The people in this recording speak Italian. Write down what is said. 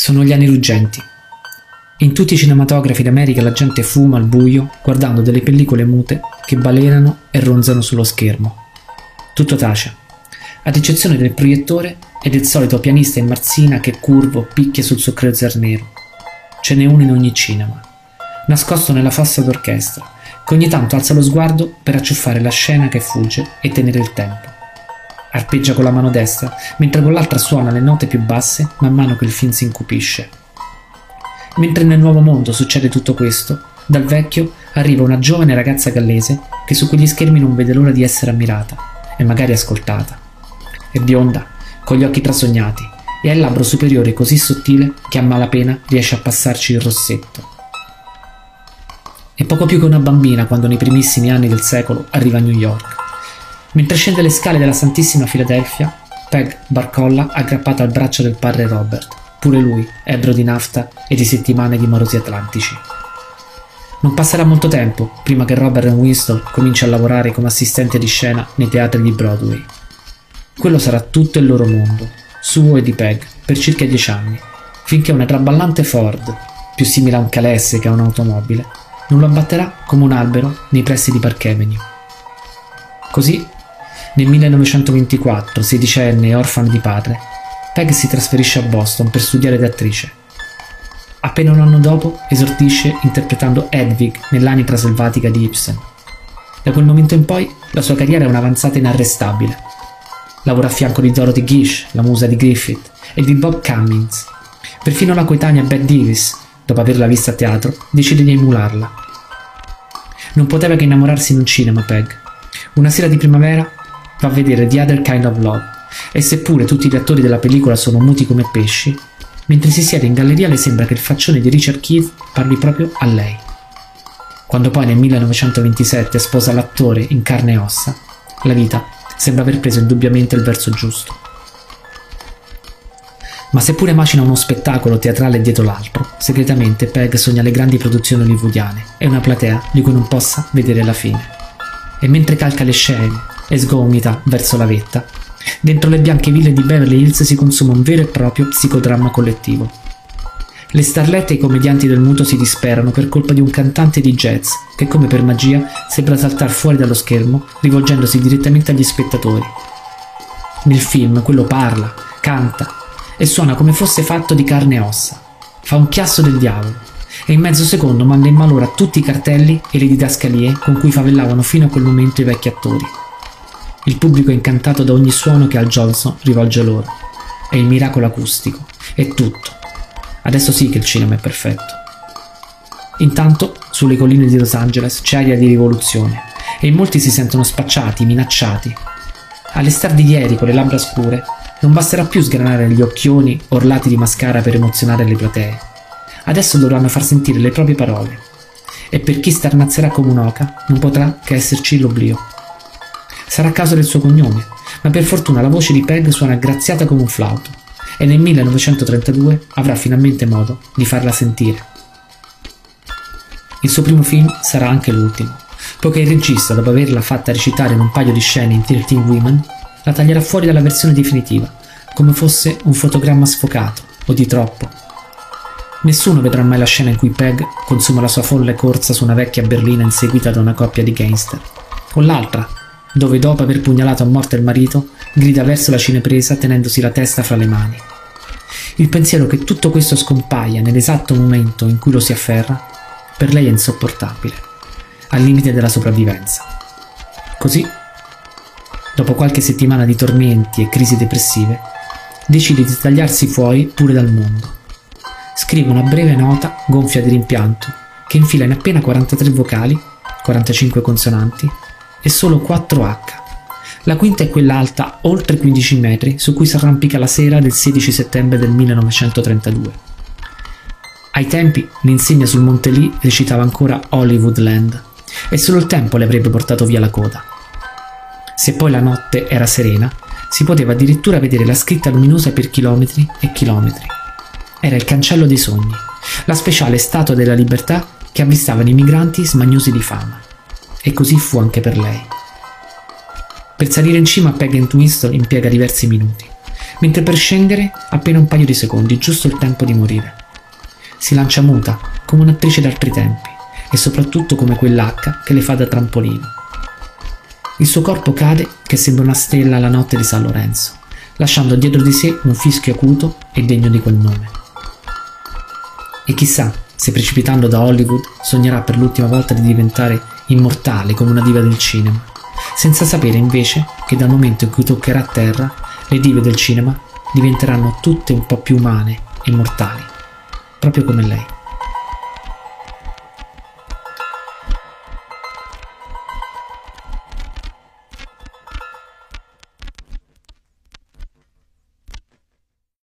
Sono gli anni ruggenti. In tutti i cinematografi d'America la gente fuma al buio guardando delle pellicole mute che balenano e ronzano sullo schermo. Tutto tace, ad eccezione del proiettore e del solito pianista in marzina che curvo picchia sul suo cruiser nero. Ce n'è uno in ogni cinema, nascosto nella fossa d'orchestra, che ogni tanto alza lo sguardo per acciuffare la scena che fugge e tenere il tempo. Arpeggia con la mano destra, mentre con l'altra suona le note più basse man mano che il film si incupisce. Mentre nel nuovo mondo succede tutto questo, dal vecchio arriva una giovane ragazza gallese che su quegli schermi non vede l'ora di essere ammirata e magari ascoltata. È bionda, con gli occhi trasognati, e ha il labbro superiore così sottile che a malapena riesce a passarci il rossetto. È poco più che una bambina quando nei primissimi anni del secolo arriva a New York. Mentre scende le scale della Santissima Filadelfia, Peg barcolla aggrappata al braccio del padre Robert, pure lui ebbro di nafta e di settimane di morosi atlantici. Non passerà molto tempo prima che Robert Winston cominci a lavorare come assistente di scena nei teatri di Broadway. Quello sarà tutto il loro mondo, suo e di Peg, per circa dieci anni, finché una traballante Ford, più simile a un calesse che a un'automobile, non lo abbatterà come un albero nei pressi di Park Avenue. Così nel 1924, sedicenne e orfana di padre, Peg si trasferisce a Boston per studiare da attrice. Appena un anno dopo esordisce interpretando Hedwig nell'anitra selvatica di Ibsen. Da quel momento in poi la sua carriera è un'avanzata inarrestabile. Lavora a fianco di Dorothy Gish, la musa di Griffith, e di Bob Cummings. Perfino la coetanea Bette Davis, dopo averla vista a teatro, decide di emularla. Non poteva che innamorarsi in un cinema, Peg. Una sera di primavera va a vedere The Other Kind of Love e seppure tutti gli attori della pellicola sono muti come pesci, mentre si siede in galleria le sembra che il faccione di Richard Keith parli proprio a lei. Quando poi nel 1927 sposa l'attore in carne e ossa, la vita sembra aver preso indubbiamente il verso giusto. Ma seppure macina uno spettacolo teatrale dietro l'altro, segretamente Peg sogna le grandi produzioni hollywoodiane e una platea di cui non possa vedere la fine. E mentre calca le scene e sgomita verso la vetta. Dentro le bianche ville di Beverly Hills si consuma un vero e proprio psicodramma collettivo. Le starlette e i commedianti del muto si disperano per colpa di un cantante di jazz che come per magia sembra saltare fuori dallo schermo rivolgendosi direttamente agli spettatori. Nel film quello parla, canta e suona come fosse fatto di carne e ossa. Fa un chiasso del diavolo e in mezzo secondo manda in malora tutti i cartelli e le didascalie con cui favellavano fino a quel momento i vecchi attori. Il pubblico è incantato da ogni suono che Al Johnson rivolge loro. È il miracolo acustico. È tutto. Adesso sì che il cinema è perfetto. Intanto, sulle colline di Los Angeles c'è aria di rivoluzione e molti si sentono spacciati, minacciati. All'estar di ieri, con le labbra scure, non basterà più sgranare gli occhioni orlati di mascara per emozionare le platee. Adesso dovranno far sentire le proprie parole. E per chi starnazzerà come un'oca, non potrà che esserci l'oblio. Sarà a causa del suo cognome, ma per fortuna la voce di Peg suona graziata come un flauto e nel 1932 avrà finalmente modo di farla sentire. Il suo primo film sarà anche l'ultimo, poiché il regista, dopo averla fatta recitare in un paio di scene in 13 Women, la taglierà fuori dalla versione definitiva, come fosse un fotogramma sfocato o di troppo. Nessuno vedrà mai la scena in cui Peg consuma la sua folle corsa su una vecchia berlina inseguita da una coppia di gangster, o l'altra, dove dopo aver pugnalato a morte il marito, grida verso la cinepresa tenendosi la testa fra le mani. Il pensiero che tutto questo scompaia nell'esatto momento in cui lo si afferra, per lei è insopportabile, al limite della sopravvivenza. Così, dopo qualche settimana di tormenti e crisi depressive, decide di tagliarsi fuori pure dal mondo. Scrive una breve nota gonfia di rimpianto che infila in appena 43 vocali, 45 consonanti, e solo 4H. La quinta è quella alta oltre 15 metri su cui si arrampica la sera del 16 settembre del 1932. Ai tempi l'insegna sul Monte Lee recitava ancora Hollywoodland e solo il tempo le avrebbe portato via la coda. Se poi la notte era serena, si poteva addirittura vedere la scritta luminosa per chilometri e chilometri. Era il cancello dei sogni, la speciale statua della libertà che avvistavano i migranti smagnosi di fama. E così fu anche per lei. Per salire in cima Peg Winston impiega diversi minuti, mentre per scendere appena un paio di secondi, giusto il tempo di morire. Si lancia muta, come un'attrice d'altri tempi, e soprattutto come quell'H che le fa da trampolino. Il suo corpo cade che sembra una stella la notte di San Lorenzo, lasciando dietro di sé un fischio acuto e degno di quel nome. E chissà se precipitando da Hollywood sognerà per l'ultima volta di diventare immortale come una diva del cinema, senza sapere invece che dal momento in cui toccherà terra, le dive del cinema diventeranno tutte un po' più umane e mortali, proprio come lei.